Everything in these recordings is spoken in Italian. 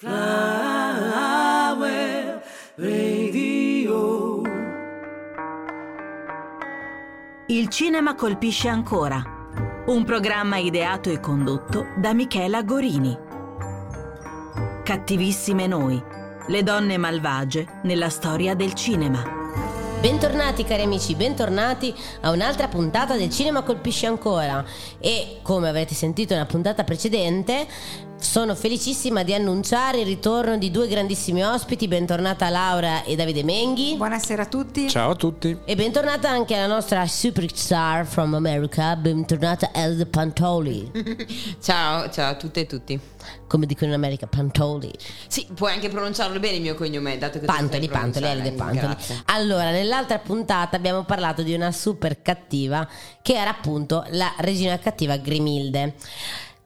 Flower Radio. Il cinema colpisce ancora. Un programma ideato e condotto da Michela Gorini. Cattivissime noi, le donne malvagie nella storia del cinema. Bentornati cari amici, bentornati a un'altra puntata del Cinema Colpisce Ancora e come avrete sentito nella puntata precedente sono felicissima di annunciare il ritorno di due grandissimi ospiti, bentornata Laura e Davide Menghi. Buonasera a tutti. Ciao a tutti. E bentornata anche la nostra superstar from America, bentornata Elde Pantoli. ciao, ciao a tutte e tutti. Come dicono in America, Pantoli. Sì, puoi anche pronunciarlo bene il mio cognome, dato che Pantoli, Pantoli, Elde Pantoli. Grazie. Allora, nell'altra puntata abbiamo parlato di una super cattiva che era appunto la regina cattiva Grimilde.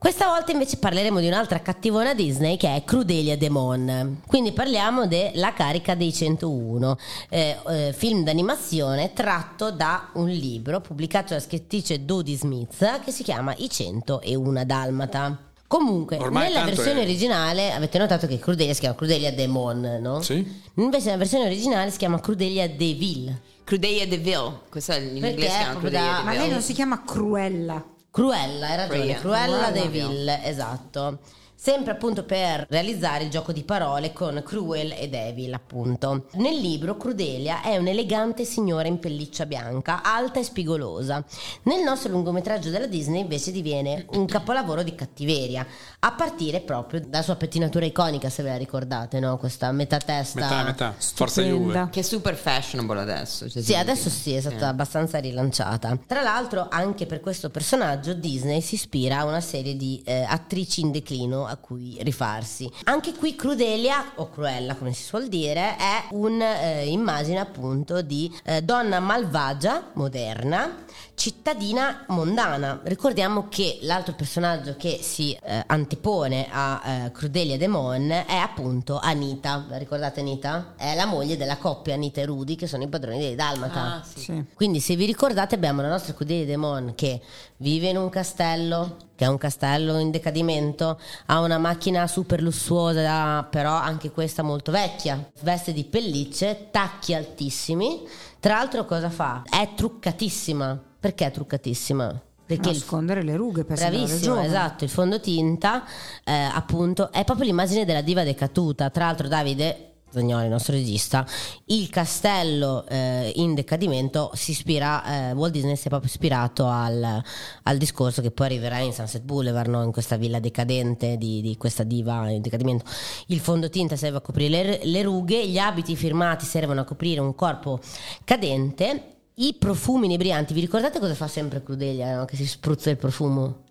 Questa volta invece parleremo di un'altra cattivona Disney che è Crudelia Demon. Quindi parliamo della carica dei 101, eh, eh, film d'animazione tratto da un libro pubblicato dalla scrittrice Dodie Smith che si chiama I 101 Dalmata. Comunque, Ormai nella versione è- originale avete notato che Crudelia si chiama Crudelia Demon, no? Sì. Invece nella versione originale si chiama Crudelia Deville. Crudelia Deville, questo è in Perché inglese si chiama proprio Crudelia da- Ma Deville. lei non si chiama Cruella. Cruella, hai ragione, Cruella. Cruella Cruella. Deville, esatto. Sempre appunto per realizzare il gioco di parole con Cruel e Devil, appunto. Nel libro Crudelia è un'elegante signora in pelliccia bianca, alta e spigolosa. Nel nostro lungometraggio della Disney invece diviene un capolavoro di cattiveria, a partire proprio dalla sua pettinatura iconica, se ve la ricordate, no? Questa metà testa. Metà, metà. Forza. Juve. Che è super fashionable adesso. cioè, Sì, adesso sì, è stata abbastanza rilanciata. Tra l'altro, anche per questo personaggio, Disney si ispira a una serie di eh, attrici in declino a cui rifarsi. Anche qui Crudelia, o Cruella come si suol dire, è un'immagine appunto di eh, donna malvagia, moderna, cittadina mondana. Ricordiamo che l'altro personaggio che si eh, antepone a eh, Crudelia Demon è appunto Anita. Ricordate Anita? È la moglie della coppia Anita e Rudy che sono i padroni dei Dalmata. Ah, sì. Sì. Quindi se vi ricordate abbiamo la nostra Crudelia Demon che vive in un castello, che è un castello in decadimento, ha una macchina super lussuosa, però anche questa molto vecchia, veste di pellicce, tacchi altissimi. Tra l'altro cosa fa? È truccatissima. Perché è truccatissima? Perché il Nascondere le rughe per Bravissimo, esatto, il fondotinta eh, appunto è proprio l'immagine della diva decaduta. Tra l'altro Davide Zagnoli, il nostro regista, il castello eh, in decadimento si ispira, eh, Walt Disney si è proprio ispirato al, al discorso che poi arriverà in Sunset Boulevard, no? in questa villa decadente di, di questa diva in decadimento. Il fondotinta serve a coprire le, le rughe, gli abiti firmati servono a coprire un corpo cadente. I profumi inebrianti, vi ricordate cosa fa sempre Crudelia? no? Che si spruzza il profumo?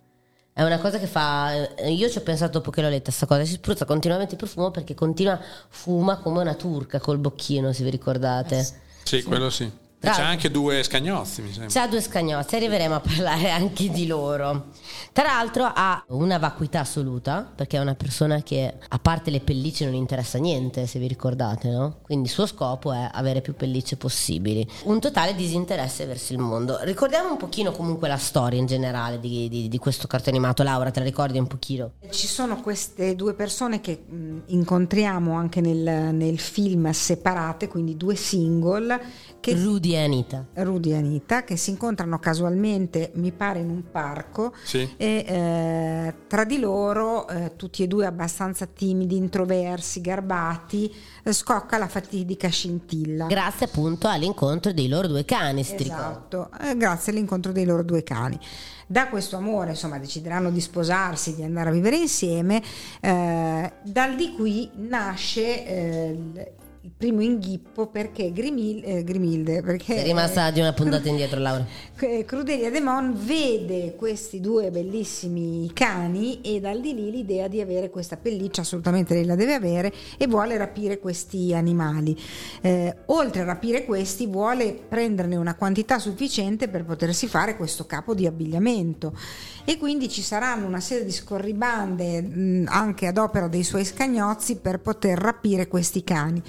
È una cosa che fa. eh, Io ci ho pensato dopo che l'ho letta sta cosa. Si spruzza continuamente il profumo perché continua, fuma come una turca col bocchino, se vi ricordate. Sì, quello sì. E Tra c'è anche due scagnozzi, mi sembra. C'ha due scagnozzi, arriveremo a parlare anche di loro. Tra l'altro ha una vacuità assoluta, perché è una persona che a parte le pellicce non interessa niente, se vi ricordate, no? Quindi il suo scopo è avere più pellicce possibili. Un totale disinteresse verso il mondo. Ricordiamo un pochino comunque la storia in generale di, di- di questo cartone animato. Laura, te la ricordi un pochino? Ci sono queste due persone che mh, incontriamo anche nel, nel film separate, quindi due single, che Rudy e Anita. Rudy e Anita, che si incontrano casualmente, mi pare, in un parco Sì. e eh, tra di loro, eh, tutti e due abbastanza timidi, introversi, garbati, eh, scocca la fatidica scintilla. Grazie appunto all'incontro dei loro due cani, ricordi. Esatto, eh, grazie all'incontro dei loro due cani. Da questo amore, insomma, decideranno di sposarsi, di andare a vivere insieme. eh, dal di qui nasce eh, il, primo inghippo perché Grimil- eh, Grimilde, perché Sei rimasta di una puntata indietro, Laura. eh, Crudelia Demon vede questi due bellissimi cani e dal di lì l'idea di avere questa pelliccia, assolutamente lei la deve avere e vuole rapire questi animali. Eh, oltre a rapire questi vuole prenderne una quantità sufficiente per potersi fare questo capo di abbigliamento e quindi ci saranno una serie di scorribande mh, anche ad opera dei suoi scagnozzi per poter rapire questi cani.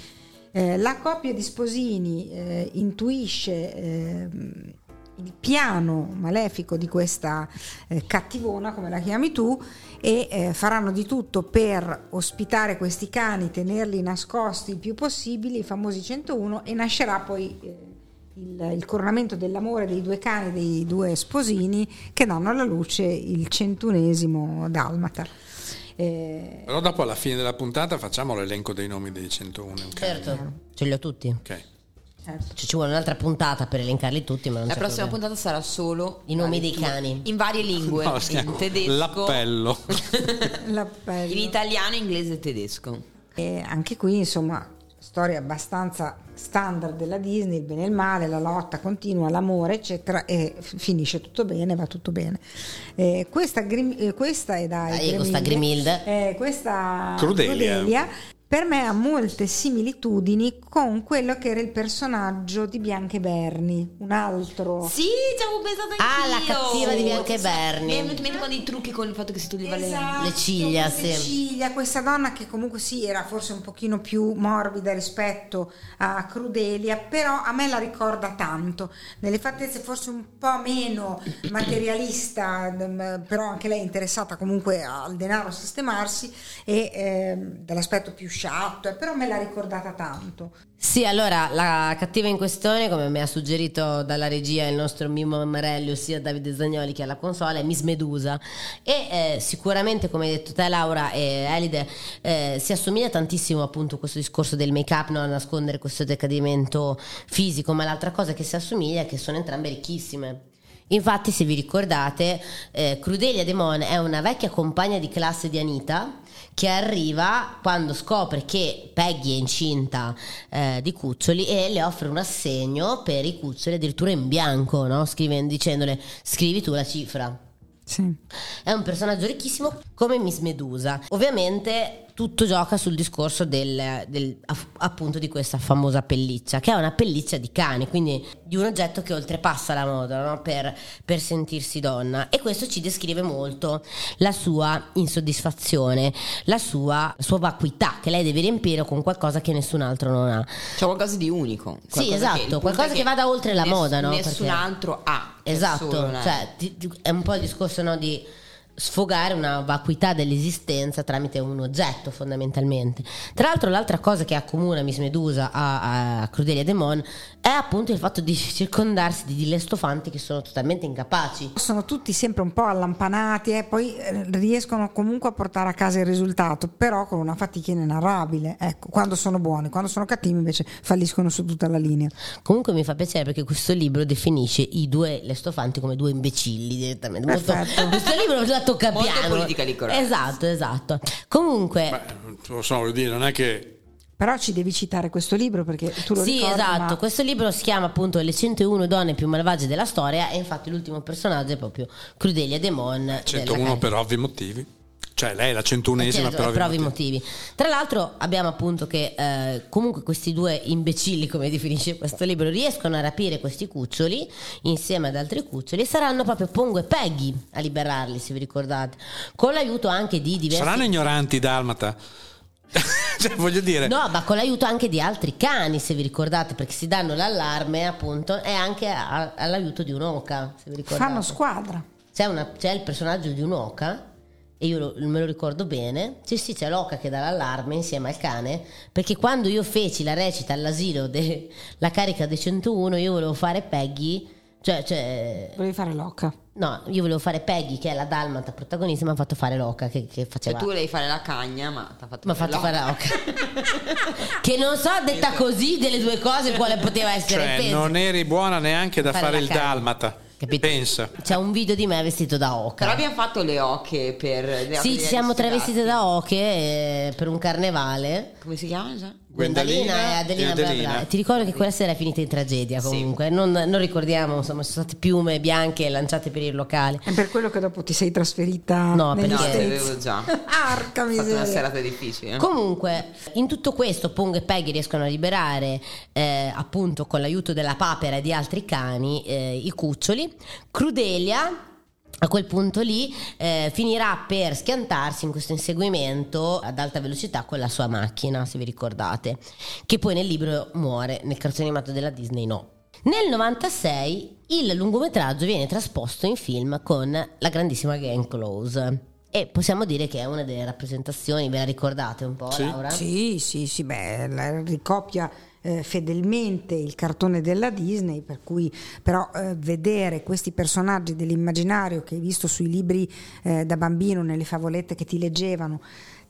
Eh, la coppia di sposini eh, intuisce ehm, il piano malefico di questa eh, cattivona, come la chiami tu, e eh, faranno di tutto per ospitare questi cani, tenerli nascosti il più possibile, i famosi 101, e nascerà poi eh, il, il coronamento dell'amore dei due cani, dei due sposini, che danno alla luce il centunesimo dalmata. Eh, Però dopo alla fine della puntata facciamo l'elenco dei nomi dei 101. Certo, ce li ho tutti. Ok. certo. Cioè, ci vuole un'altra puntata per elencarli tutti, ma non La prossima problema. puntata sarà solo I nomi dei cani. In varie lingue, No, in tedesco, L'appello. L'appello. in italiano, inglese e tedesco. E anche qui, insomma, storia abbastanza standard della Disney, il bene e il male, la lotta continua, l'amore, eccetera, e f- finisce tutto bene, va tutto bene. Eh, questa, Grim- eh, questa è da Dai, questa Grimilde. eh, questa Crudelia. Per me ha molte similitudini con quello che era il personaggio di Bianca e Berni, un altro. Sì, ci avevo pensato Ah, anch'io. la cattiva di Bianca e Berni. Mi è venuto in mente con dei trucchi con il fatto che si toglieva Esatto, Le ciglia, queste sì. ciglia, questa donna che comunque sì era forse un pochino più morbida rispetto a Crudelia, però a me la ricorda tanto, nelle fattezze forse un po' meno materialista, mm, però anche lei interessata comunque al denaro a sistemarsi e ehm, dall'aspetto più sciatto, eh, però me l'ha ricordata tanto. Sì, allora la cattiva in questione, come mi ha suggerito dalla regia il nostro Mimo Marelli, ossia Davide Zagnoli che è alla console, è Miss Medusa. E eh, sicuramente, come hai detto te, Laura e Elide, eh, si assomiglia tantissimo appunto a questo discorso del make-up, no? a nascondere questo decadimento fisico, ma l'altra cosa che si assomiglia è che sono entrambe ricchissime. Infatti, se vi ricordate, eh, Crudelia Demon è una vecchia compagna di classe di Anita che arriva quando scopre che Peggy è incinta eh, di cuccioli e le offre un assegno per i cuccioli addirittura in bianco, no? Scrivendo- dicendole scrivi tu la cifra. Sì. È un personaggio ricchissimo come Miss Medusa. Ovviamente tutto gioca sul discorso del, del- appunto di questa famosa pelliccia, che è una pelliccia di cane, quindi di un oggetto che oltrepassa la moda no? per, per sentirsi donna. E questo ci descrive molto la sua insoddisfazione, la sua, la sua vacuità, che lei deve riempire con qualcosa che nessun altro non ha. C'è qualcosa di unico. Sì, qualcosa esatto, che- qualcosa è che vada oltre la ness- moda, no? Nessun Perché- altro ha. che è Esatto, cioè è un po' il discorso no, di sfogare una vacuità dell'esistenza tramite un oggetto fondamentalmente. Tra l'altro l'altra cosa che accomuna Miss Medusa a, a Crudelia Demon è appunto il fatto di circondarsi di dilestofanti che sono totalmente incapaci. Sono tutti sempre un po' allampanati e poi eh, riescono comunque a portare a casa il risultato, però con una fatica inenarrabile. Ecco, quando sono buoni, quando sono cattivi invece falliscono su tutta la linea. Comunque mi fa piacere perché questo libro definisce i due lestofanti come due imbecilli direttamente. Questo libro tocca Molto piano. politically correct. Esatto, esatto. Comunque Beh, non so, voglio dire, non è che Però ci devi citare questo libro perché tu lo Sì, ricordi. esatto. ma- Questo libro si chiama appunto Le 101 donne più malvagie della storia e infatti l'ultimo personaggio è proprio Crudelia Demon. della 101 Carica. per ovvi motivi. Cioè, lei è la 101esima Certo, per ovvi per ovvi motivi. motivi. Tra l'altro abbiamo appunto che eh, comunque questi due imbecilli, come definisce questo libro, riescono a rapire questi cuccioli insieme ad altri cuccioli e saranno proprio Pongo e Peggy a liberarli, se vi ricordate, con l'aiuto anche di diversi... Saranno ignoranti dalmata. cioè, voglio dire, No, ma con l'aiuto anche di altri cani, se vi ricordate, perché si danno l'allarme appunto e anche a- all'aiuto di un'oca, se vi ricordate. Fanno squadra. C'è, una- c'è il personaggio di un'oca, e io lo- me lo ricordo bene. Sì, sì, c'è l'oca che dà l'allarme insieme al cane, perché quando io feci la recita all'asilo della carica dei 101, io volevo fare Peggy, cioè, cioè Volevi fare l'oca. no, io volevo fare Peggy, che è la dalmata protagonista, mi ha fatto fare l'oca, che, che Cioè, faceva... tu volevi fare la cagna, ma ti ha fatto Mi ha fatto fare l'oca. che non so, detta così, delle due cose, quale poteva essere cioè, non eri buona neanche da Fare fare, il cagna. dalmata. Capito? Pensa. C'è un video di me vestito da oca. Però abbiamo fatto le oche per... le Sì, ci siamo sfigati. travestite da oche eh, per un carnevale. Come si chiama già? Gwendalina e Adelina, e bla bla Adelina. bla. Ti ricordo che quella sera è finita in tragedia comunque. Non, non ricordiamo, insomma, sono state piume bianche lanciate per i locali. È per quello che dopo ti sei trasferita No, negli perché- avevo già. Arca fatto una miseria. serata difficile. Comunque, in tutto questo, Pong e Peggy riescono a liberare, eh, appunto, con l'aiuto della papera e di altri cani, eh, i cuccioli. Crudelia. A quel punto lì eh, finirà per schiantarsi in questo inseguimento ad alta velocità con la sua macchina, se vi ricordate, che poi nel libro muore, nel cartone animato della Disney no. Nel 96 il lungometraggio viene trasposto in film con la grandissima Glenn Close. E possiamo dire che è una delle rappresentazioni, ve la ricordate un po', Sì. Laura? Sì, sì, sì, beh, la- ricopia eh, fedelmente il cartone della Disney, per cui però eh, vedere questi personaggi dell'immaginario che hai visto sui libri eh, da bambino, nelle favolette che ti leggevano,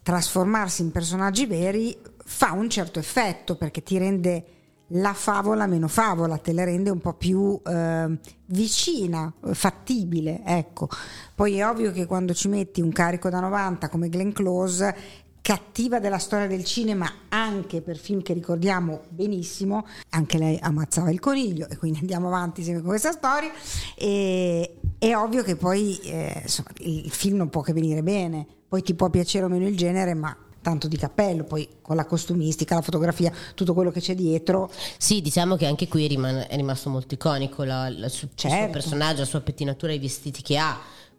trasformarsi in personaggi veri fa un certo effetto perché ti rende la favola meno favola, te la rende un po' più eh, vicina, fattibile, ecco. Poi è ovvio che quando ci metti un carico da 90 come Glenn Close, cattiva della storia del cinema anche per film che ricordiamo benissimo, anche lei ammazzava il coniglio e quindi andiamo avanti sempre con questa storia e è ovvio che poi eh, insomma, il film non può che venire bene, poi ti può piacere o meno il genere, ma tanto di cappello, poi con la costumistica, la fotografia, tutto quello che c'è dietro, Sì, diciamo che anche qui è rimasto molto iconico la- la- il suo Certo. personaggio, la sua pettinatura i vestiti che ha.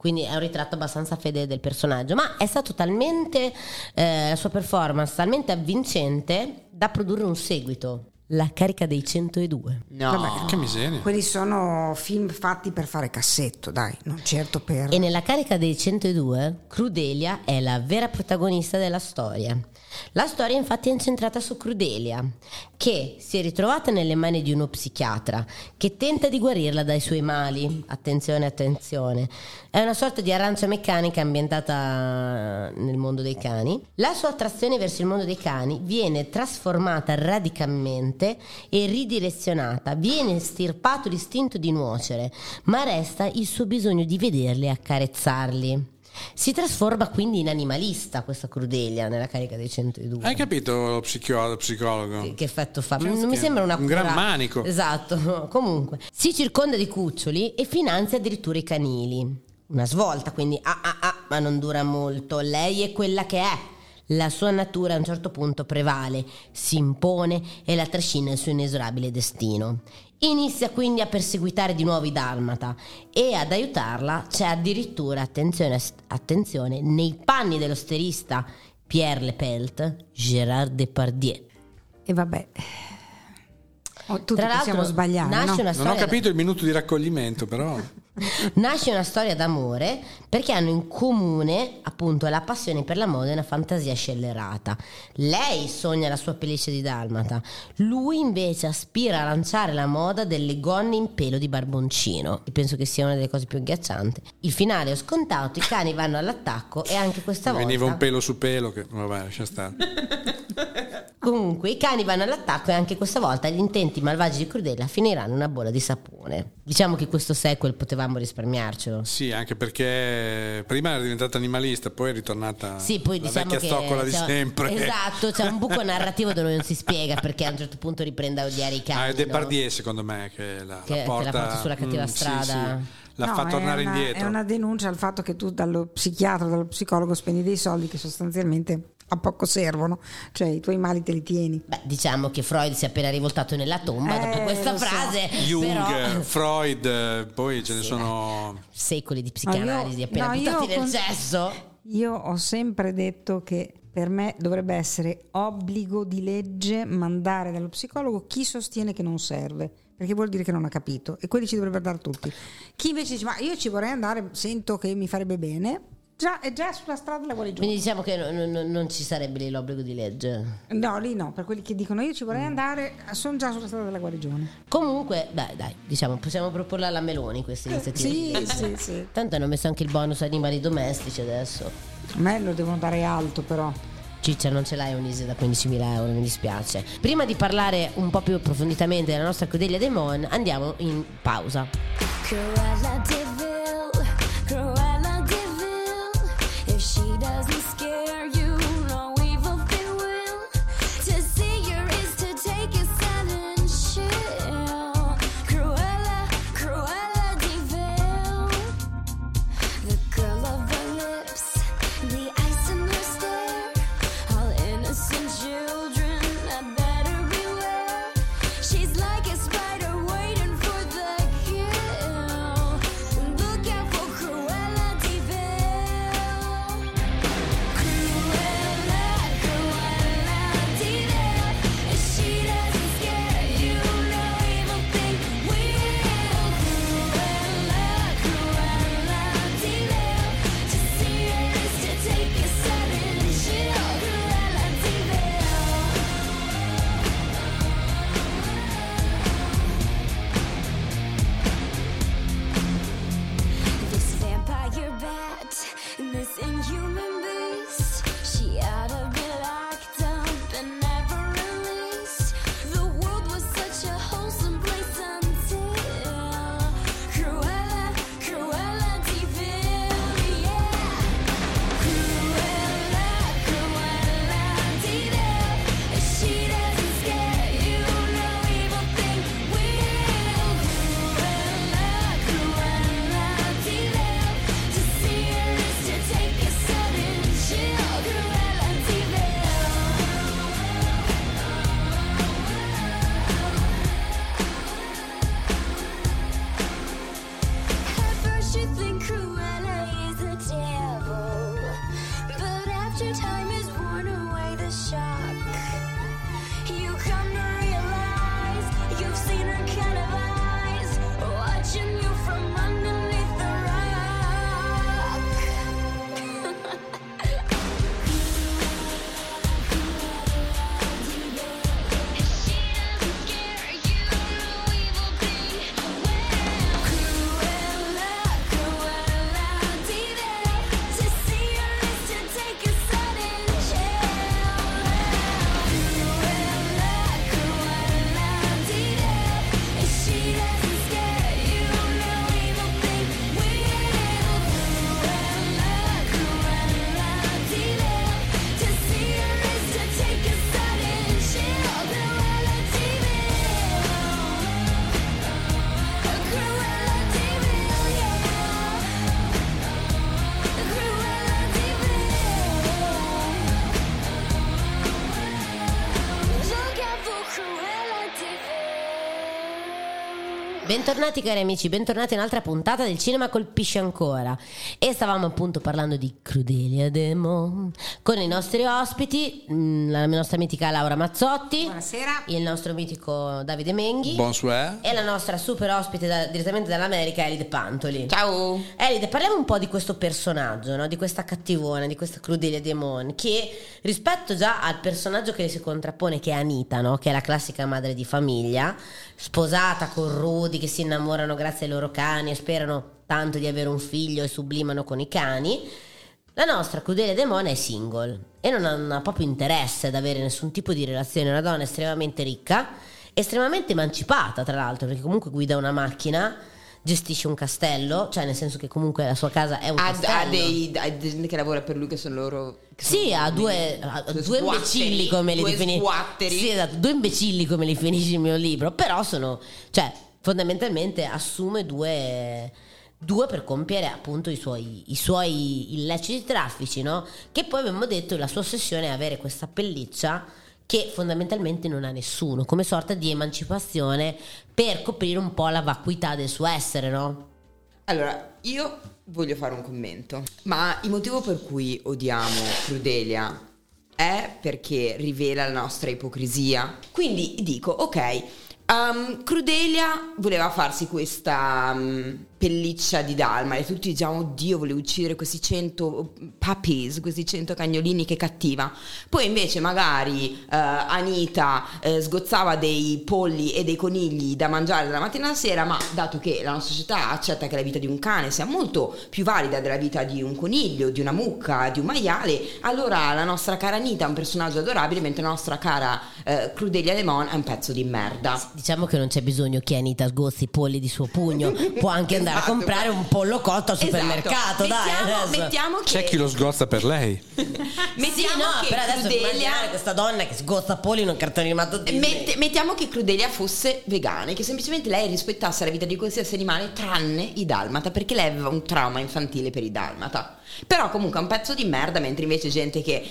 Quindi è un ritratto abbastanza fedele del personaggio, ma è stato talmente eh, la sua performance talmente avvincente da produrre un seguito, La carica dei 102. No. Vabbè. Che miseria. quelli sono film fatti per fare cassetto, dai, non certo per... E nella carica dei 102, Crudelia è la vera protagonista della storia. La storia infatti è incentrata su Crudelia, che si è ritrovata nelle mani di uno psichiatra che tenta di guarirla dai suoi mali. Attenzione, attenzione. È una sorta di arancia meccanica ambientata nel mondo dei cani. La sua attrazione verso il mondo dei cani viene trasformata radicalmente e ridirezionata. Viene stirpato l'istinto di nuocere, ma resta il suo bisogno di vederli e accarezzarli. Si trasforma quindi in animalista questa Crudelia nella carica dei 102. Hai capito lo, lo psicologo? Che, che effetto fa? Che- non mi sembra una un gran cura- manico. Esatto. Comunque, si circonda di cuccioli e finanzia addirittura i canili. Una svolta, quindi ah ah ah, ma non dura molto. Lei è quella che è. La sua natura a un certo punto prevale, si impone e la trascina il suo inesorabile destino. Inizia quindi a perseguitare di nuovo i Dalmata e ad aiutarla c'è addirittura, attenzione, attenzione, nei panni dell'osterista Pierre Lepelt, Gérard Depardieu. E vabbè, oh, tutti Tra possiamo l'altro, sbagliare, nasce no? una Non ho capito il minuto di raccoglimento, però. Nasce una storia d'amore perché hanno in comune appunto la passione per la moda e una fantasia scellerata. Lei sogna la sua pelliccia di dalmata, lui invece aspira a lanciare la moda delle gonne in pelo di barboncino. E penso che sia una delle cose più agghiaccianti. Il finale è scontato, i cani vanno all'attacco e anche questa Mi volta veniva un pelo su pelo che vabbè, lascia stare. Comunque i cani vanno all'attacco e anche questa volta gli intenti malvagi di Crudela finiranno in una bolla di sapone. Diciamo che questo sequel potevamo risparmiarcelo. Sì, anche perché prima era diventata animalista, poi è ritornata Sì, poi la diciamo vecchia che zoccola di sempre. Esatto, c'è un buco narrativo dove non si spiega perché a un certo punto riprende a odiare i cani. Ah, è no? Depardieu secondo me che la, Che- la che la porta, porta sulla cattiva Mm, sì, strada. sì. La No, fa è tornare una- indietro. È una denuncia al fatto che tu dallo psichiatra, dallo psicologo spendi dei soldi che sostanzialmente a poco servono, cioè i tuoi mali te li tieni. Beh, diciamo che Freud si è appena rivoltato nella tomba Eh, dopo questa lo so. frase. Jung, però- Freud, poi ce ne Sì, sono... secoli di No, io- psicanalisi appena no, buttati nel con- cesso. Io ho sempre detto che per me dovrebbe essere obbligo di legge mandare dallo psicologo chi sostiene che non serve, perché vuol dire che non ha capito e quelli ci dovrebbero dare tutti. Chi invece dice ma io ci vorrei andare, sento che mi farebbe bene, già, è già sulla strada della guarigione. Quindi diciamo che non, non- non ci sarebbe lì l'obbligo di legge. No, lì no, per quelli che dicono io ci vorrei andare, sono già sulla strada della guarigione. Comunque, beh, dai, diciamo, possiamo proporla alla Meloni questa iniziativa. Sì, sì, sì. Tanto hanno messo anche il bonus animali domestici adesso. A me lo devono dare alto però. Ciccia, non ce l'hai un'ISE da 15.000 euro, mi dispiace. Prima di parlare un po' più approfonditamente della nostra Cordelia Demon, andiamo in pausa. Cruella de Bentornati cari amici, bentornati in un'altra puntata del Cinema Colpisce Ancora e stavamo appunto parlando di Crudelia Demon con i nostri ospiti, mh, la nostra mitica Laura Mazzotti, Buonasera. il nostro mitico Davide Menghi Bonsoir. e la nostra super ospite da- direttamente dall'America Elide Pantoli. Ciao. Elide, parliamo un po' di questo personaggio, no? di questa cattivona, di questa Crudelia Demon, che rispetto già al personaggio che le si contrappone, che è Anita, no? che è la classica madre di famiglia, sposata con Rudy, che si innamorano grazie ai loro cani e sperano tanto di avere un figlio e sublimano con i cani. La nostra Crudelia Demon è single e non ha proprio interesse ad avere nessun tipo di relazione, è una donna estremamente ricca, estremamente emancipata tra l'altro, perché comunque guida una macchina, gestisce un castello, cioè nel senso che comunque la sua casa è un Ha, castello. ha dei ha gente che lavora per lui che sono loro. che Sì, sono ha due, due due imbecilli come li definisci. Sì, esatto, due imbecilli come li finisce il mio libro, però sono, cioè, fondamentalmente assume due, due per compiere appunto i suoi, i suoi illeciti traffici, no? Che poi abbiamo detto la sua ossessione è avere questa pelliccia che fondamentalmente non ha nessuno, come sorta di emancipazione per coprire un po' la vacuità del suo essere, no? Allora, io voglio fare un commento. Ma il motivo per cui odiamo Crudelia è perché rivela la nostra ipocrisia. Quindi dico, ok, um, Crudelia voleva farsi questa um, pelliccia di dalma e tutti diciamo, oddio, volevo uccidere questi 100 puppies, questi 100 cagnolini, che cattiva. Poi invece magari eh, Anita eh, sgozzava dei polli e dei conigli da mangiare dalla mattina alla sera, ma dato che la nostra società accetta che la vita di un cane sia molto più valida della vita di un coniglio, di una mucca, di un maiale, allora la nostra cara Anita è un personaggio adorabile, mentre la nostra cara eh, Crudelia Demon è un pezzo di merda. Diciamo che non c'è bisogno che Anita sgozzi i polli di suo pugno, può anche andare a Esatto. comprare un pollo cotto al supermercato, Esatto. dai. Mettiamo, adesso. mettiamo che C'è chi lo sgozza per lei. mettiamo sì, no, che però adesso Crudelia questa donna che sgozza polli in un cartone animato. Mette- mettiamo che Crudelia fosse vegana e che semplicemente lei rispettasse la vita di qualsiasi animale tranne i dalmata perché lei aveva un trauma infantile per i dalmata. Però comunque è un pezzo di merda, mentre invece gente che,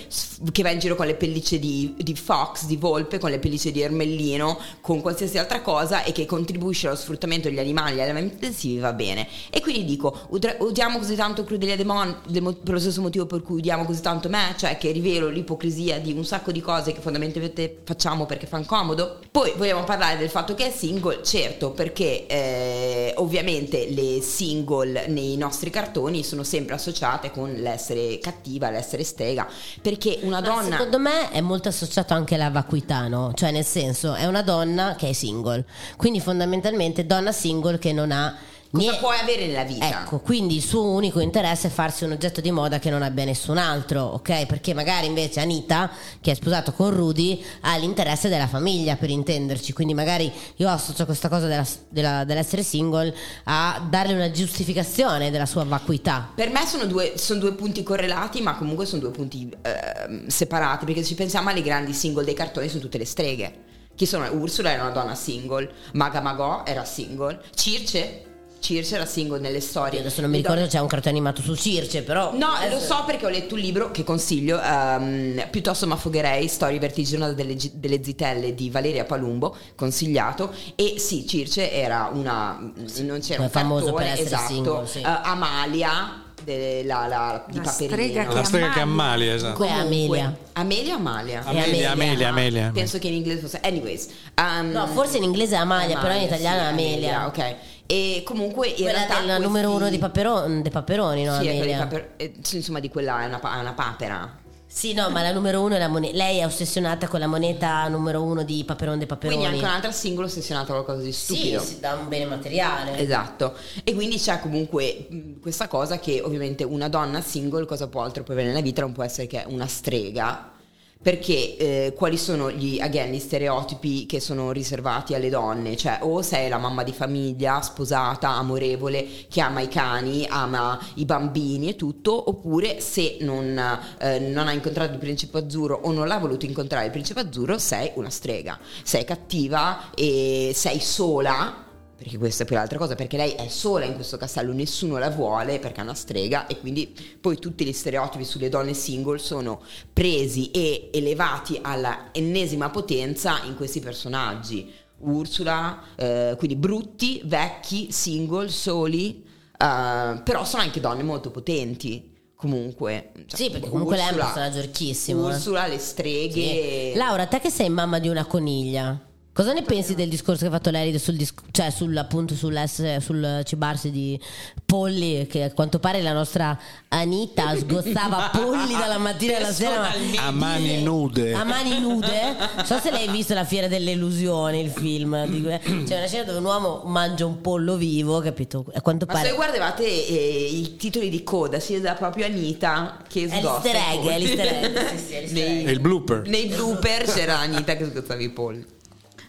che va in giro con le pellicce di, di fox, di volpe, con le pellicce di ermellino, con qualsiasi altra cosa e che contribuisce allo sfruttamento degli animali, agli allevamenti intensivi, va bene. E quindi dico, odiamo così tanto Crudelia Demon per lo stesso motivo per cui odiamo così tanto me, cioè che rivelo l'ipocrisia di un sacco di cose che fondamentalmente facciamo perché fa comodo. Poi vogliamo parlare del fatto che è single, certo, perché eh, ovviamente le single nei nostri cartoni sono sempre associate con l'essere cattiva, l'essere strega, perché una Ma donna... Secondo me è molto associato anche alla vacuità, no? Cioè, nel senso, è una donna che è single. Quindi, fondamentalmente, donna single che non ha Cosa nie- puoi avere nella vita? Ecco, quindi il suo unico interesse è farsi un oggetto di moda che non abbia nessun altro, ok? Perché magari invece Anita, che è sposato con Rudy, ha l'interesse della famiglia, per intenderci. Quindi magari io associo questa cosa della- della- dell'essere single a darle una giustificazione della sua vacuità. Per me sono due, sono due punti correlati, ma comunque sono due punti ehm, separati, perché se ci pensiamo alle grandi single dei cartoni sono tutte le streghe. Chi sono? Ursula era una donna single, Maga Magò era single, Circe, Circe era single nelle storie. Io adesso non mi ricordo se c'è un cartone animato su Circe, però... No, lo adesso- so perché ho letto un libro che consiglio, ehm, piuttosto m'affogherei, Storie vertiginose delle, delle zitelle di Valeria Palumbo, consigliato, e sì, Circe era una, non c'era un famoso cartone, per essere esatto, single, sì. Eh, Amalia, de- la, la, di La Paperino. strega La strega che ammalia, esatto. Comunque Amelia. Amelia o Amalia? Amelia, Amelia, Amelia, Amelia. Penso che in inglese fosse. Anyways. um, No, forse in inglese è Amalia, però in italiano è sì, Amelia. Ok. E comunque in Quella realtà. questi- numero uno di Paperoni, dei Paperoni, no? Sì, quella di paper- eh, sì, insomma, di quella è una, pa- una papera. Sì, no, ma la numero uno è la moneta. Lei è ossessionata con la moneta numero uno di Paperone dei Paperoni. Quindi anche un'altra singola ossessionata a qualcosa di Sì, stupido. si dà un bene materiale. Esatto, e quindi c'è comunque questa cosa che ovviamente una donna single cosa può altro può avere nella vita non può essere che una strega perché eh, quali sono gli, again, gli stereotipi che sono riservati alle donne? Cioè, o sei la mamma di famiglia, sposata, amorevole, che ama i cani, ama i bambini e tutto, oppure se non, eh, non ha incontrato il principe azzurro o non l'ha voluto incontrare il principe azzurro, sei una strega. Sei cattiva e sei sola Perché questa è poi l'altra cosa, perché lei è sola in questo castello, nessuno la vuole perché è una strega e quindi poi tutti gli stereotipi sulle donne single sono presi e elevati alla ennesima potenza in questi personaggi. Ursula, eh, quindi brutti, vecchi, single, soli, eh, però sono anche donne molto potenti. Comunque, cioè, Sì, perché comunque lei è un Ursula- personaggio ricchissimo, eh. Ursula, le streghe. Sì. Laura, te che sei mamma di una coniglia, cosa ne pensi del discorso che ha fatto lei sul, dis- cioè sul, appunto sull'essere, sul cibarsi di polli, che a quanto pare la nostra Anita sgozzava polli dalla mattina alla sera ma- A mani nude. a mani nude. Non so se ha visto la fiera delle illusioni, il film. di- C'è una scena dove un uomo mangia un pollo vivo, capito? A quanto Ma pare. se guardavate eh, i titoli di coda, si vede proprio Anita che È sgozza l'easter egg, è l'easter egg, sì, sì, è l'easter Nei- È il blooper. Nei blooper c'era Anita che sgozzava i polli.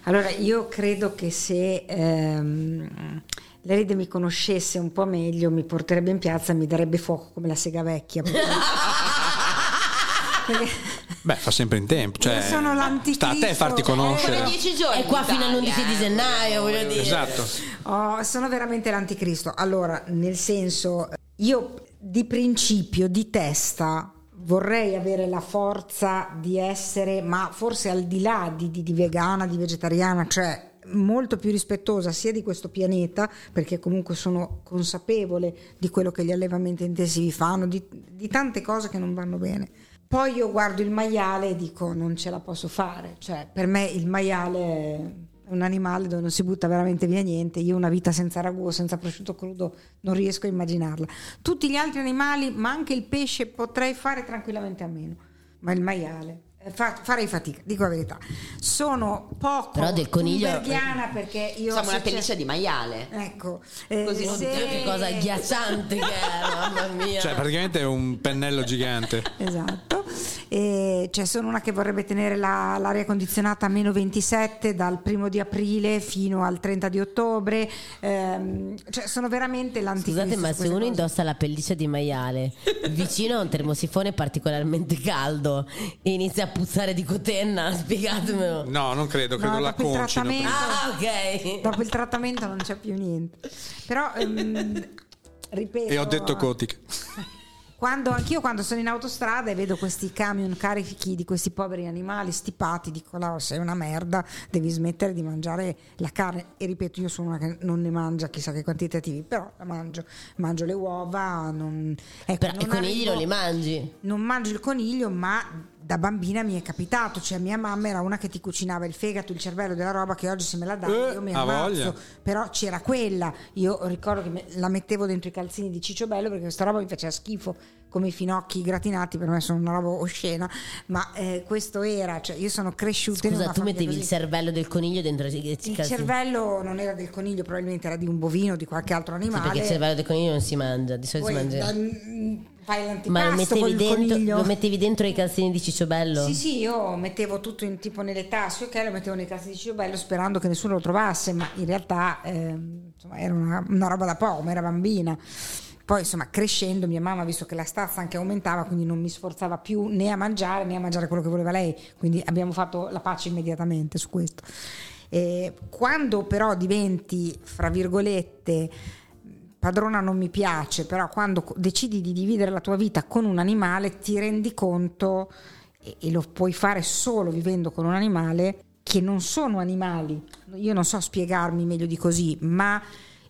Allora, io credo che se ehm, l'Eride mi conoscesse un po' meglio, mi porterebbe in piazza e mi darebbe fuoco come la sega vecchia. Perché, perché Beh, fa sempre in tempo. Cioè, Io sono l'anticristo. sta a te farti conoscere. Giorni. È qua in fino Italia, all'11 di eh. gennaio, voglio dire. Esatto. oh, sono veramente l'anticristo. Allora, nel senso, io di principio, di testa, vorrei avere la forza di essere, ma forse al di là di, di- di vegana, di vegetariana, cioè molto più rispettosa sia di questo pianeta, perché comunque sono consapevole di quello che gli allevamenti intensivi fanno, di, di tante cose che non vanno bene. Poi io guardo il maiale e dico non ce la posso fare, cioè per me il maiale un animale dove non si butta veramente via niente, io una vita senza ragù, senza prosciutto crudo non riesco a immaginarla. Tutti gli altri animali, ma anche il pesce potrei fare tranquillamente a meno, ma il maiale eh, fa- farei fatica, dico la verità. Sono poco Però del coniglio- perché io Siamo una pelliccia di maiale. Ecco, eh, Così non se- Oddio, che cosa agghiacciante che è, mamma mia. Cioè, praticamente è un pennello gigante. Esatto, e cioè sono una che vorrebbe tenere la- l'aria condizionata a meno 27 dal primo di aprile fino al 30 di ottobre, ehm, cioè sono veramente l'anticristo. Scusate, ma se uno cose. indossa la pelliccia di maiale vicino a un termosifone particolarmente caldo e inizia a puzzare di cotenna, spiegatemelo. No, non credo, credo No, la concino. Ah, ok. Dopo il trattamento non c'è più niente. Però, ehm, ripeto... E ho detto cotica. Quando, anch'io quando sono in autostrada e vedo questi camion carichi di questi poveri animali stipati, dico Laura sei una merda, devi smettere di mangiare la carne. E ripeto, io sono una che non ne mangia chissà che quantitativi, però la mangio. Mangio le uova, non, ecco, Però non i conigli arrivo- non li mangi. non mangio il coniglio, ma da bambina mi è capitato, cioè mia mamma era una che ti cucinava il fegato, il cervello della roba che oggi se me la dà Eh, io mi ammazzo, voglia. però c'era quella, io ricordo che me- la mettevo dentro i calzini di Ciccio Bello perché questa roba mi faceva schifo, come i finocchi gratinati per me sono una roba oscena, ma eh, questo era, cioè io sono cresciuta in Scusa, una tu mettevi il così. cervello del coniglio dentro i i il calzini. cervello non era del coniglio, probabilmente era di un bovino, di qualche altro Sì, animale. perché il cervello del coniglio non si mangia, di solito Poi, si mangia. da- mm, fai l'antipasto Ma lo mettevi, dentro, coniglio. lo mettevi dentro i calzini di Cicciobello? Sì, sì, io mettevo tutto in, tipo nelle tasche, ok, lo mettevo nei cassi di Cicciobello sperando che nessuno lo trovasse, ma in realtà ehm, insomma, era una, una roba da poco, ma era bambina. Poi insomma crescendo mia mamma visto che la stazza anche aumentava, quindi non mi sforzava più né a mangiare né a mangiare quello che voleva lei, quindi abbiamo fatto la pace immediatamente su questo. Eh, quando però diventi, fra virgolette, padrona non mi piace, però quando decidi di dividere la tua vita con un animale ti rendi conto, e, e lo puoi fare solo vivendo con un animale, che non sono animali. Io non so spiegarmi meglio di così, ma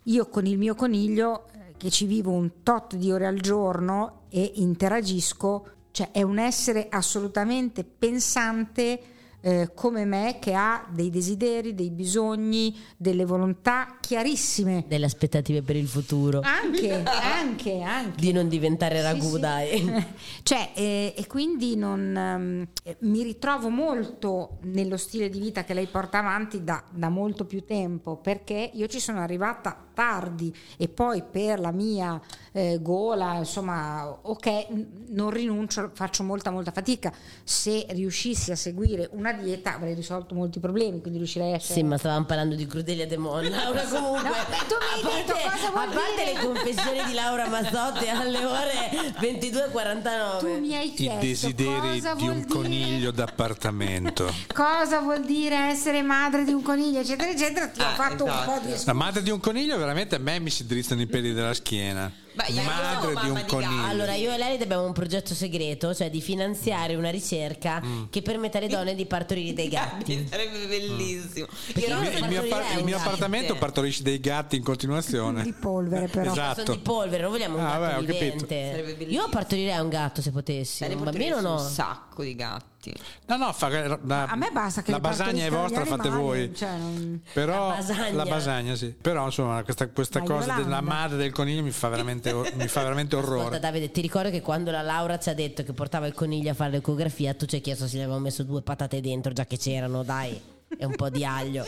io con il mio coniglio, eh, che ci vivo un tot di ore al giorno e interagisco, cioè è un essere assolutamente pensante eh, come me che ha dei desideri, dei bisogni, delle volontà chiarissime. Delle aspettative per il futuro. Anche, anche, anche. Di non diventare Sì, ragù, sì. dai. Cioè, eh, e quindi non, ehm, eh, mi ritrovo molto nello stile di vita che lei porta avanti da, da molto più tempo, perché io ci sono arrivata tardi e poi per la mia eh, gola, insomma, ok, n- non rinuncio, faccio molta molta fatica. Se riuscissi a seguire una dieta avrei risolto molti problemi, quindi riuscirei a essere Sì, ma stavamo parlando di Crudelia De Mon. Laura comunque. No, tu mi hai a detto parte, cosa vuol a parte dire? le confessioni di Laura Mazzotti alle ore 22.49. Tu mi hai I chiesto desideri cosa di un dire- coniglio d'appartamento. Cosa vuol dire essere madre di un coniglio, eccetera, eccetera. Ti ho Ah, fatto un esatto. po' di La madre di un coniglio veramente a me mi si drizzano i peli della schiena. Beh, madre di un di coniglio. Allora, io e lei abbiamo un progetto segreto, cioè di finanziare una ricerca Mm. che permette alle donne di partorire dei gatti. Sarebbe bellissimo. Il io mio, il mio il mio appartamento partorisce dei gatti in continuazione. di polvere, però. Esatto. Sono di polvere, non vogliamo un Ah, gatto beh, ho capito. vivente. Io partorirei un gatto se potessi, un bambino no. Un sacco di gatti. No, no, fa- la, A me basta che la basagna è vostra, fate voi. cioè, non- Però La basagna. la basagna, sì. Però insomma, questa, questa cosa Yolanda. della madre del coniglio mi fa veramente, mi fa veramente Ascolta orrore. Davide, ti ricordo che quando la Laura ci ha detto che portava il coniglio a fare l'ecografia, tu ci hai chiesto se gli avevamo messo due patate dentro, già che c'erano, dai, e un po' di aglio.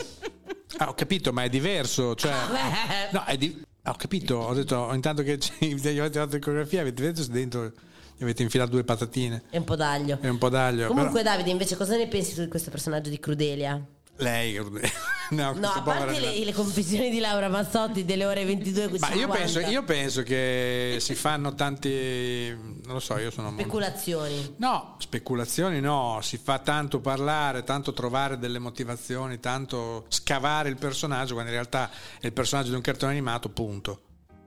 Ah, ho capito, ma è diverso. Cioè, Beh. no, è di- ho capito. Ho detto, intanto che gli avete fatto l'ecografia, avete visto se dentro gli avete infilato due patatine E un po' d'aglio. e un po' d'aglio. Comunque, però- Davide, invece, cosa ne pensi tu di questo personaggio di Crudelia? lei, no, No, a parte le, le confessioni di Laura Mazzotti delle ore 22 Ma io penso, io penso che si fanno tanti, non lo so, io sono molto... Speculazioni. No, speculazioni no, si fa tanto parlare, tanto trovare delle motivazioni, tanto scavare il personaggio quando in realtà è il personaggio di un cartone animato, punto.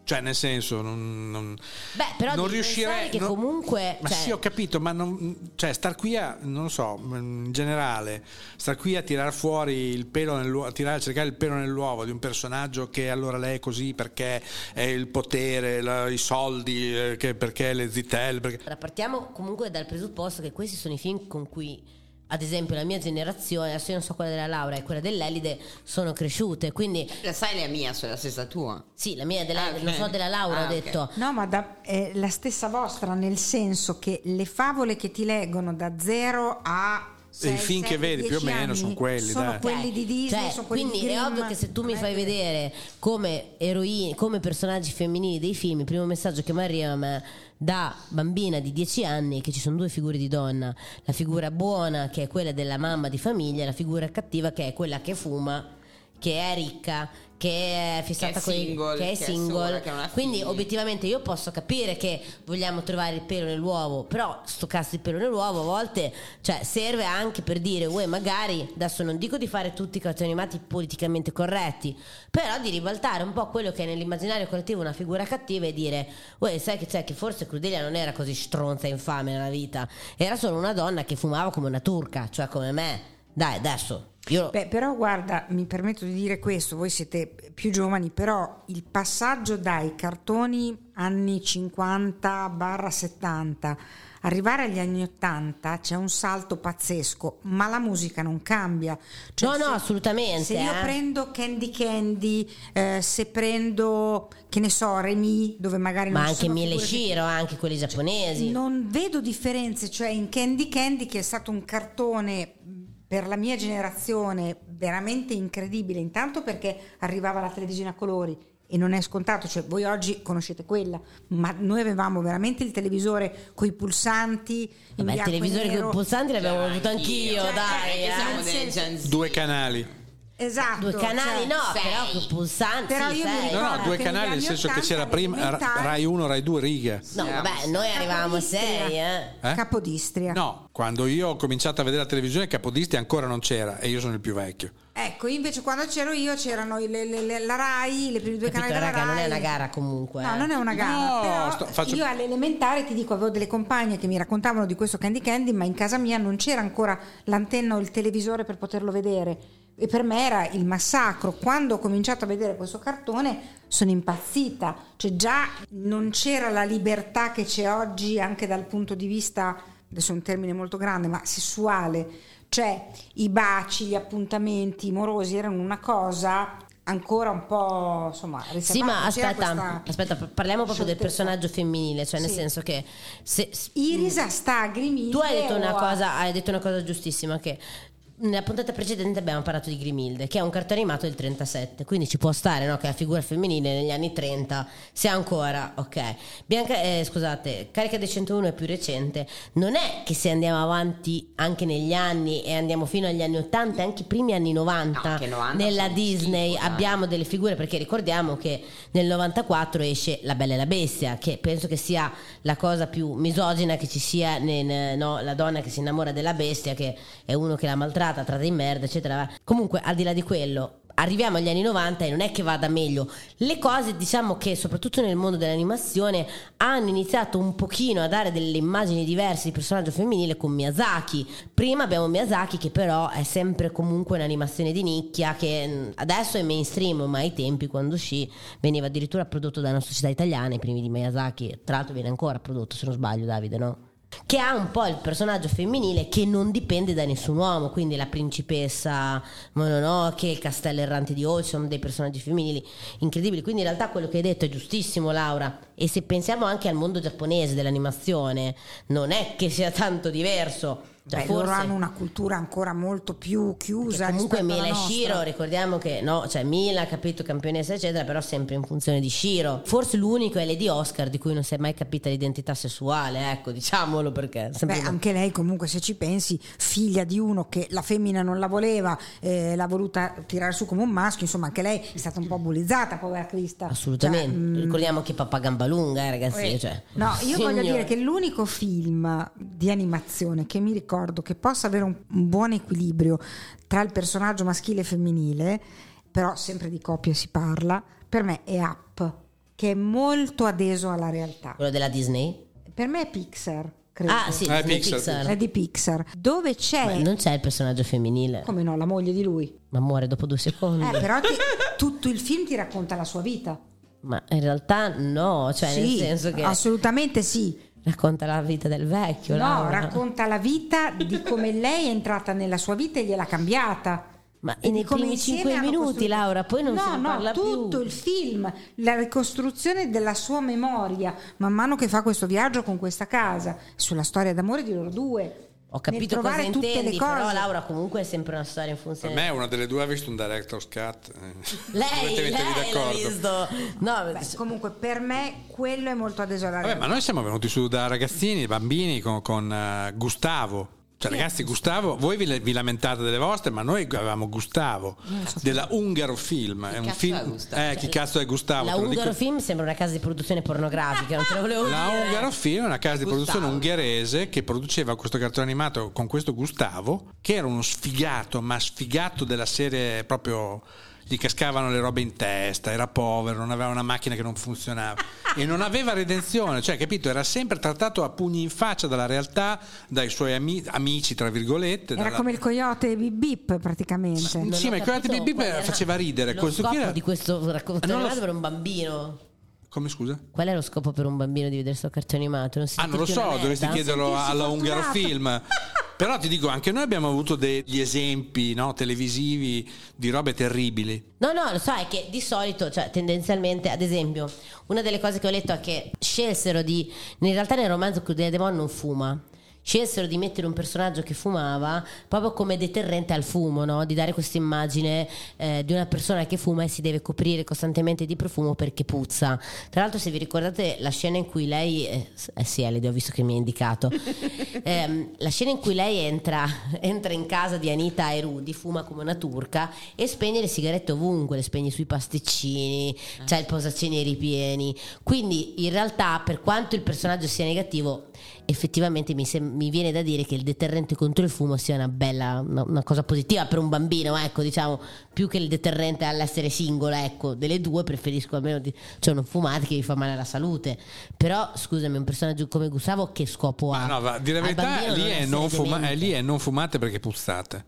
Cioè, nel senso, non, non, Beh, però non riuscirei. che non- comunque, Ma cioè- sì, ho capito, ma non, cioè, star qui a, non lo so, in generale, star qui a tirare fuori il pelo nell'uovo, a, tirare, a cercare il pelo nell'uovo di un personaggio che allora lei è così perché è il potere, la- i soldi, eh, che- perché le zitelle. Perché... Allora, partiamo comunque dal presupposto che questi sono i film con cui, ad esempio, la mia generazione, adesso io non so quella della Laura e quella dell'Elide, sono cresciute. Quindi, La sai la mia, sono la stessa tua. sì, la mia è della, Ah, ok. non so della Laura, Ah, ho detto. No, ma da- è la stessa vostra, nel senso che le favole che ti leggono da 0 a E i film che vedi, più o meno, sono quelli, Sono dai. quelli di Disney, Cioè, sono quelli quindi di è ovvio che se tu mi fai vedere come eroini, come personaggi femminili dei film, il primo messaggio che mi arriva a me da bambina di 10 anni è che ci sono due figure di donna, la figura buona che è quella della mamma di famiglia e la figura cattiva che è quella che fuma, che è ricca, che è fissata è con i- single, che è che è single. sola, che ha Quindi obiettivamente io posso capire che vogliamo trovare il pelo nell'uovo, però sto cazzo di pelo nell'uovo a volte cioè, serve anche per dire, uè, magari adesso non dico di fare tutti i cartoni animati politicamente corretti, però di ribaltare un po' quello che è nell'immaginario collettivo una figura cattiva e dire, uè, sai che c'è che forse Crudelia non era così stronza e infame nella vita, era solo una donna che fumava come una turca, cioè come me. Dai, adesso io Beh, però guarda, mi permetto di dire questo, voi siete più giovani, però il passaggio dai cartoni anni 50-70 arrivare agli anni 80 c'è un salto pazzesco, ma la musica non cambia. Cioè, No, no, se- assolutamente, Se io eh. prendo Candy Candy, eh, se prendo, che ne so, Remy, dove magari ma non anche Mille figure che- Shiro, anche quelli giapponesi. non vedo differenze, cioè in Candy Candy che è stato un cartone per la mia generazione veramente incredibile, intanto perché arrivava la televisione a colori e non è scontato, cioè voi oggi conoscete quella, ma noi avevamo veramente il televisore con i pulsanti, Vabbè, il televisore con i pulsanti l'abbiamo avuto anch'io, Cioè, dai. eh, siamo Z. Due canali. Esatto. Due canali cioè- no, sei. però pulsanti Però io mi sei. No, ricordo no, due canali nel senso che 80 c'era prima Rai 1, Rai 2, righe. No, vabbè, noi arrivavamo a Capodistria. sei, eh. Eh? Capodistria. No, quando io ho cominciato a vedere la televisione Capodisti ancora non c'era e io sono il più vecchio. Ecco, invece quando c'ero io c'erano le- le- le- la RAI, le prime due Capito, canali della raga, non è una gara comunque. No, eh. non è una gara, No, però sto- faccio- io all'elementare ti dico avevo delle compagne che mi raccontavano di questo Candy Candy, ma in casa mia non c'era ancora l'antenna o il televisore per poterlo vedere e per me era il massacro. Quando ho cominciato a vedere questo cartone sono impazzita, cioè già non c'era la libertà che c'è oggi anche dal punto di vista adesso è un termine molto grande, ma sessuale, cioè i baci, gli appuntamenti morosi erano una cosa ancora un po' insomma Sì, riservata, ma non c'era aspetta, aspetta, parliamo proprio del personaggio femminile, cioè nel Sì. senso che se, Iris a Stagri tu hai detto una cosa, hai detto una cosa giustissima che nella puntata precedente abbiamo parlato di Grimilde, che è un cartone animato del 37, quindi ci può stare no? che la figura femminile negli anni 30 sia ancora ok. Bianca, eh, scusate, Carica dei 101 è più recente. Non è che se andiamo avanti anche negli anni e andiamo fino agli anni 80, anche i primi anni 90, No, anche 90 nella Disney schifo, abbiamo delle figure perché ricordiamo che nel 94 esce La Bella e la Bestia, che penso che sia la cosa più misogina che ci sia, nel- no? la donna che si innamora della bestia, che è uno che l'ha maltratta, tratta in merda, eccetera. Comunque, al di là di quello, arriviamo agli anni 90 e non è che vada meglio. Le cose, diciamo che soprattutto nel mondo dell'animazione hanno iniziato un pochino a dare delle immagini diverse di personaggio femminile con Miyazaki. Prima abbiamo Miyazaki che però è sempre comunque un'animazione di nicchia che mh, adesso è mainstream, ma ai tempi quando uscì veniva addirittura prodotto da una società italiana, i primi di Miyazaki, tra l'altro viene ancora prodotto se non sbaglio Davide, no? Che ha un po' il personaggio femminile che non dipende da nessun uomo, quindi la principessa Mononoke, il castello errante di Holt, sono dei personaggi femminili incredibili. Quindi in realtà quello che hai detto è giustissimo, Laura. E se pensiamo anche al mondo giapponese dell'animazione, non è che sia tanto diverso. Cioè, Beh, loro hanno una cultura ancora molto più chiusa. comunque Mila e. Shiro, ricordiamo che no, cioè Mila, capito, campionessa, eccetera, però sempre in funzione di Shiro. Forse l'unico è Lady Oscar di cui non si è mai capita l'identità sessuale, ecco, diciamolo perché Beh, anche lei comunque se ci pensi, figlia di uno che la femmina non la voleva, eh, l'ha voluta tirare su come un maschio, insomma anche lei è stata un po' bullizzata, povera Crista. assolutamente. Cioè, mm, Ricordiamo che papà gamba lunga, eh, ragazzi, eh, cioè. No, io voglio Signore. dire che l'unico film di animazione che mi ricordo che possa avere un, un buon equilibrio tra il personaggio maschile e femminile, però sempre di coppie si parla, per me è Up, che è molto adeso alla realtà. quello della Disney? Per me è Pixar, credo. Ah, sì, Eh, Disney Pixar, Pixar. È di Pixar, dove c'è Ma non c'è il personaggio femminile, come no, la moglie di lui. ma muore dopo due secondi. Eh, però ti- tutto il film ti racconta la sua vita. Ma in realtà no, cioè nel sì, senso che assolutamente sì. Racconta la vita del vecchio. No, Laura. racconta la vita di come lei è entrata nella sua vita e gliel'ha cambiata. Ma E nei primi cinque minuti, costruito- Laura, poi non no, se ne no, parla tutto più. il film, la ricostruzione della sua memoria, man mano che fa questo viaggio con questa casa, sulla storia d'amore di loro due. Ho capito nel cosa trovare tutte intendi, le cose. però Laura comunque è sempre una storia in Per funzione. me una delle due ha visto un director's cut. eh. Lei, lei l'ha d'accordo. visto. No, Beh, comunque per me quello è molto adeso alla Vabbè, ma noi siamo venuti su da ragazzini, bambini con, con, eh, Gustavo. Cioè, ragazzi, Gustavo, voi vi, vi lamentate delle vostre, ma noi avevamo Gustavo della Ungaro Film. È un film. è Gustavo? Eh, chi cazzo è Gustavo? la lo dico- Ungaro Film sembra una casa di produzione pornografica, non te lo volevo La dire. Ungaro Film è una casa di produzione ungherese che produceva questo cartone animato con questo Gustavo, che era uno sfigato, ma sfigato della serie proprio. Gli cascavano le robe in testa, era povero, non aveva una macchina che non funzionava e non aveva redenzione, cioè capito? Era sempre trattato a pugni in faccia dalla realtà, dai suoi ami- amici, tra virgolette. Era dalla- come il coyote Bip Bip praticamente. Sì, ho ma il Coyote Bip Bip faceva ridere. Lo Questo scopo era- di questo racconto Non lo per un bambino. Come scusa? Qual è lo scopo per un bambino di vedere questo cartone animato? Non Ah, non lo so, dovresti chiederlo alla Ungaro. Film. Però ti dico, anche noi abbiamo avuto degli esempi no, televisivi di robe terribili. No, no, lo so, è che di solito, cioè tendenzialmente, ad esempio, una delle cose che ho letto è che scelsero di. In realtà nel romanzo Crudele Demon non fuma. Scelsero di mettere un personaggio che fumava proprio come deterrente al fumo, no? di dare questa immagine eh, di una persona che fuma e si deve coprire costantemente di profumo perché puzza. Tra l'altro, se vi ricordate la scena in cui lei, eh, eh sì, Elide, ho visto che mi ha indicato, Ehm, la scena in cui lei entra, entra in casa di Anita e Rudy, fuma come una turca e spegne le sigarette ovunque, le spegne sui pasticcini, c'ha il posaceneri ripieni. Quindi in realtà, per quanto il personaggio sia negativo, effettivamente mi, sem- mi viene da dire che il deterrente contro il fumo sia una bella, una, una cosa positiva per un bambino, ecco, diciamo, più che il deterrente all'essere singola, ecco, delle due preferisco almeno, di- cioè non fumate che vi fa male alla salute. Però, scusami, un personaggio come Gustavo che scopo ha? Ma no, va, dire la verità, lì è, fuma- demente. eh, lì è non fumate perché puzzate.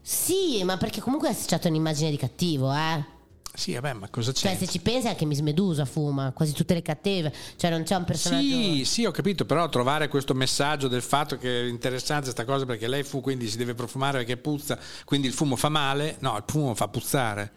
Sì, ma perché comunque è associato a un'immagine di cattivo, eh? Sì, vabbè, ma cosa c'è? Cioè, se ci pensi anche Miss Medusa fuma, quasi tutte le cattive. Cioè, non c'è un personaggio. Sì, sì, ho capito, però trovare questo messaggio del fatto che è interessante questa cosa perché lei fu, quindi si deve profumare perché puzza, quindi il fumo fa male, no, il fumo fa puzzare.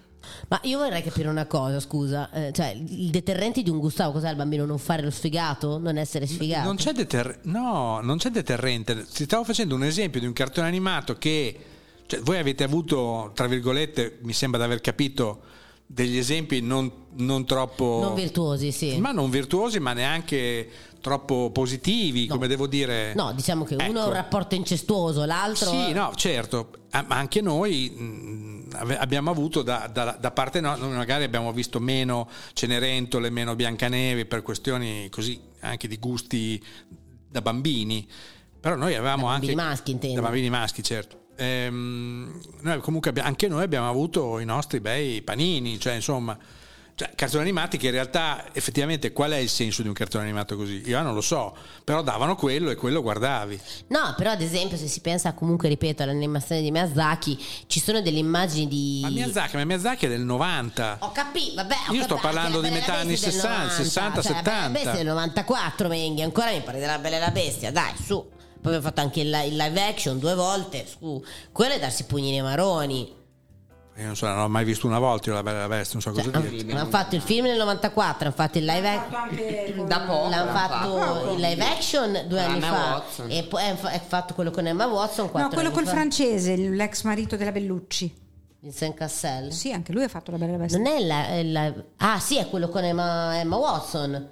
Ma io vorrei capire una cosa, scusa. eh, cioè, il deterrente di un Gustavo, cos'è il bambino? Non fare lo sfigato? Non essere sfigato? Non c'è, deter- no, non c'è deterrente. Ti stavo facendo un esempio di un cartone animato che Cioè, voi avete avuto, tra virgolette, mi sembra di aver capito, degli esempi non, non troppo... Non virtuosi, sì. Ma non virtuosi, ma neanche troppo positivi, come devo dire. No, diciamo che uno Ecco. ha un rapporto incestuoso, l'altro... Sì, no, certo, ma anche noi mh, ave- abbiamo avuto da, da- da parte nostra, noi magari abbiamo visto meno Cenerentole, meno Biancanevi per questioni così anche di gusti da bambini, però noi avevamo Da anche... bambini maschi, intendi. Da bambini maschi, certo. Ehm, noi comunque abbi- anche noi abbiamo avuto i nostri bei panini, cioè insomma... Cioè, cartoni animati che in realtà effettivamente qual è il senso di un cartone animato così? Io non lo so, però davano quello e quello guardavi. No, però ad esempio se si pensa comunque, ripeto, all'animazione di Miyazaki, ci sono delle immagini di... Ma Miyazaki, ma Miyazaki è del 90. Ho capito, vabbè. ho Io sto capito, parlando di metà anni Bestia del 60, 90, 60, cioè, la Bella 70. Bestia del 94, Menghi, ancora mi parli della Bella e la Bestia, dai, su. Poi abbiamo fatto anche il, live action due volte, su. Quello è darsi pugni nei maroni. Io non so, non ho mai visto una volta io la bella e la bestia, non so Cioè, cosa dire. hanno, hanno fatto il film nel 94, hanno fatto il live action. Da poco. L'hanno fatto il live action due anni fa Watson. e poi è fatto quello con Emma Watson No, quello col fa. francese, l'ex marito della Bellucci. Vincent Cassel Sì, anche lui ha fatto la bella e la bestia. non è la, la- ah sì è quello con Emma, Emma Watson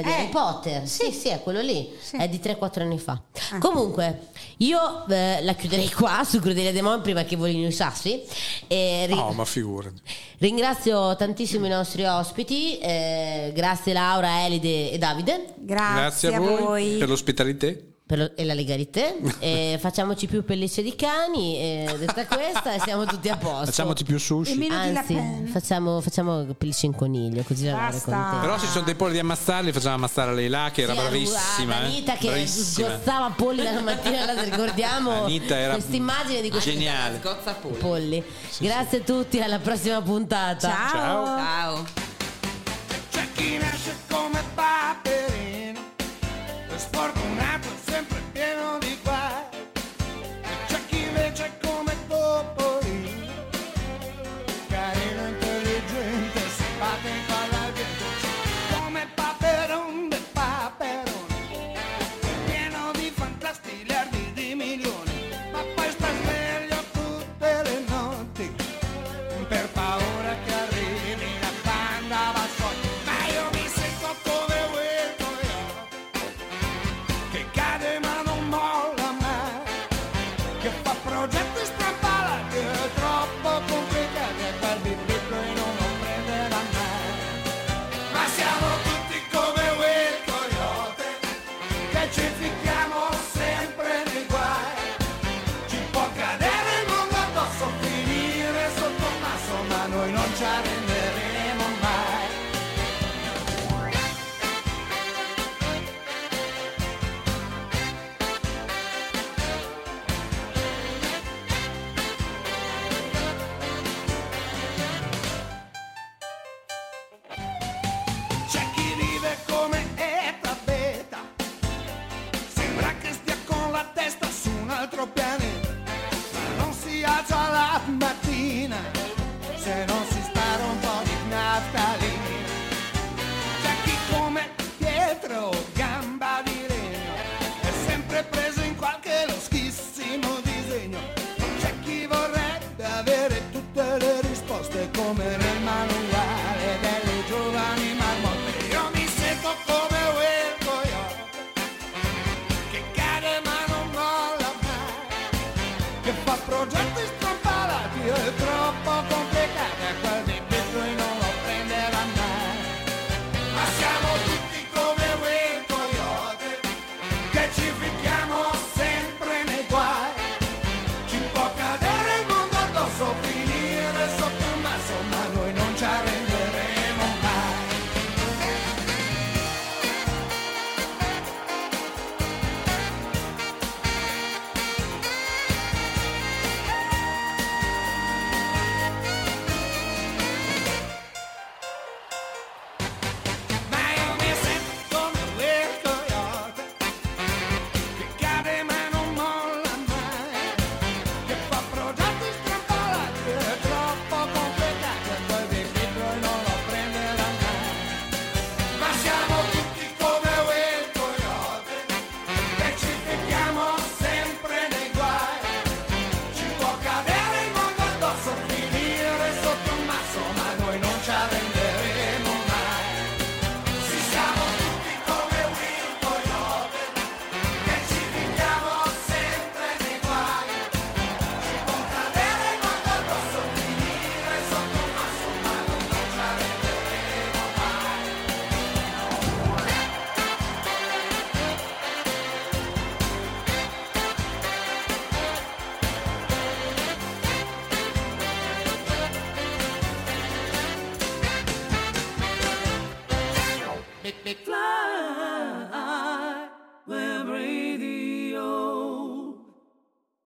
quella di Eh, Harry Potter? Sì. Sì è quello lì. Sì. è di 3-4 anni fa. Comunque io eh, la chiuderei qua su Crudelia Demon prima che volino i sassi e ri- No, ma figurati. ringrazio tantissimo i nostri ospiti eh, grazie Laura, Elide e Davide. Grazie, Grazie a voi, per l'ospitalità. Per lo- e la legalità e facciamoci più pellicce di cani e detta questa e siamo tutti a posto Facciamoci più sushi. Anzi, facciamo, facciamo pellicce in coniglio così la contenta. Però se ci sono dei polli di ammazzarli, facciamo ammazzare lei là, che era Sì, bravissima. a- ad eh. Anita che Bravissima. sgozzava polli dalla mattina alla ricordiamo Anita era questa immagine di questi geniale. Scozza polli. polli. Grazie a tutti, alla prossima puntata. Ciao. Ciao. C'è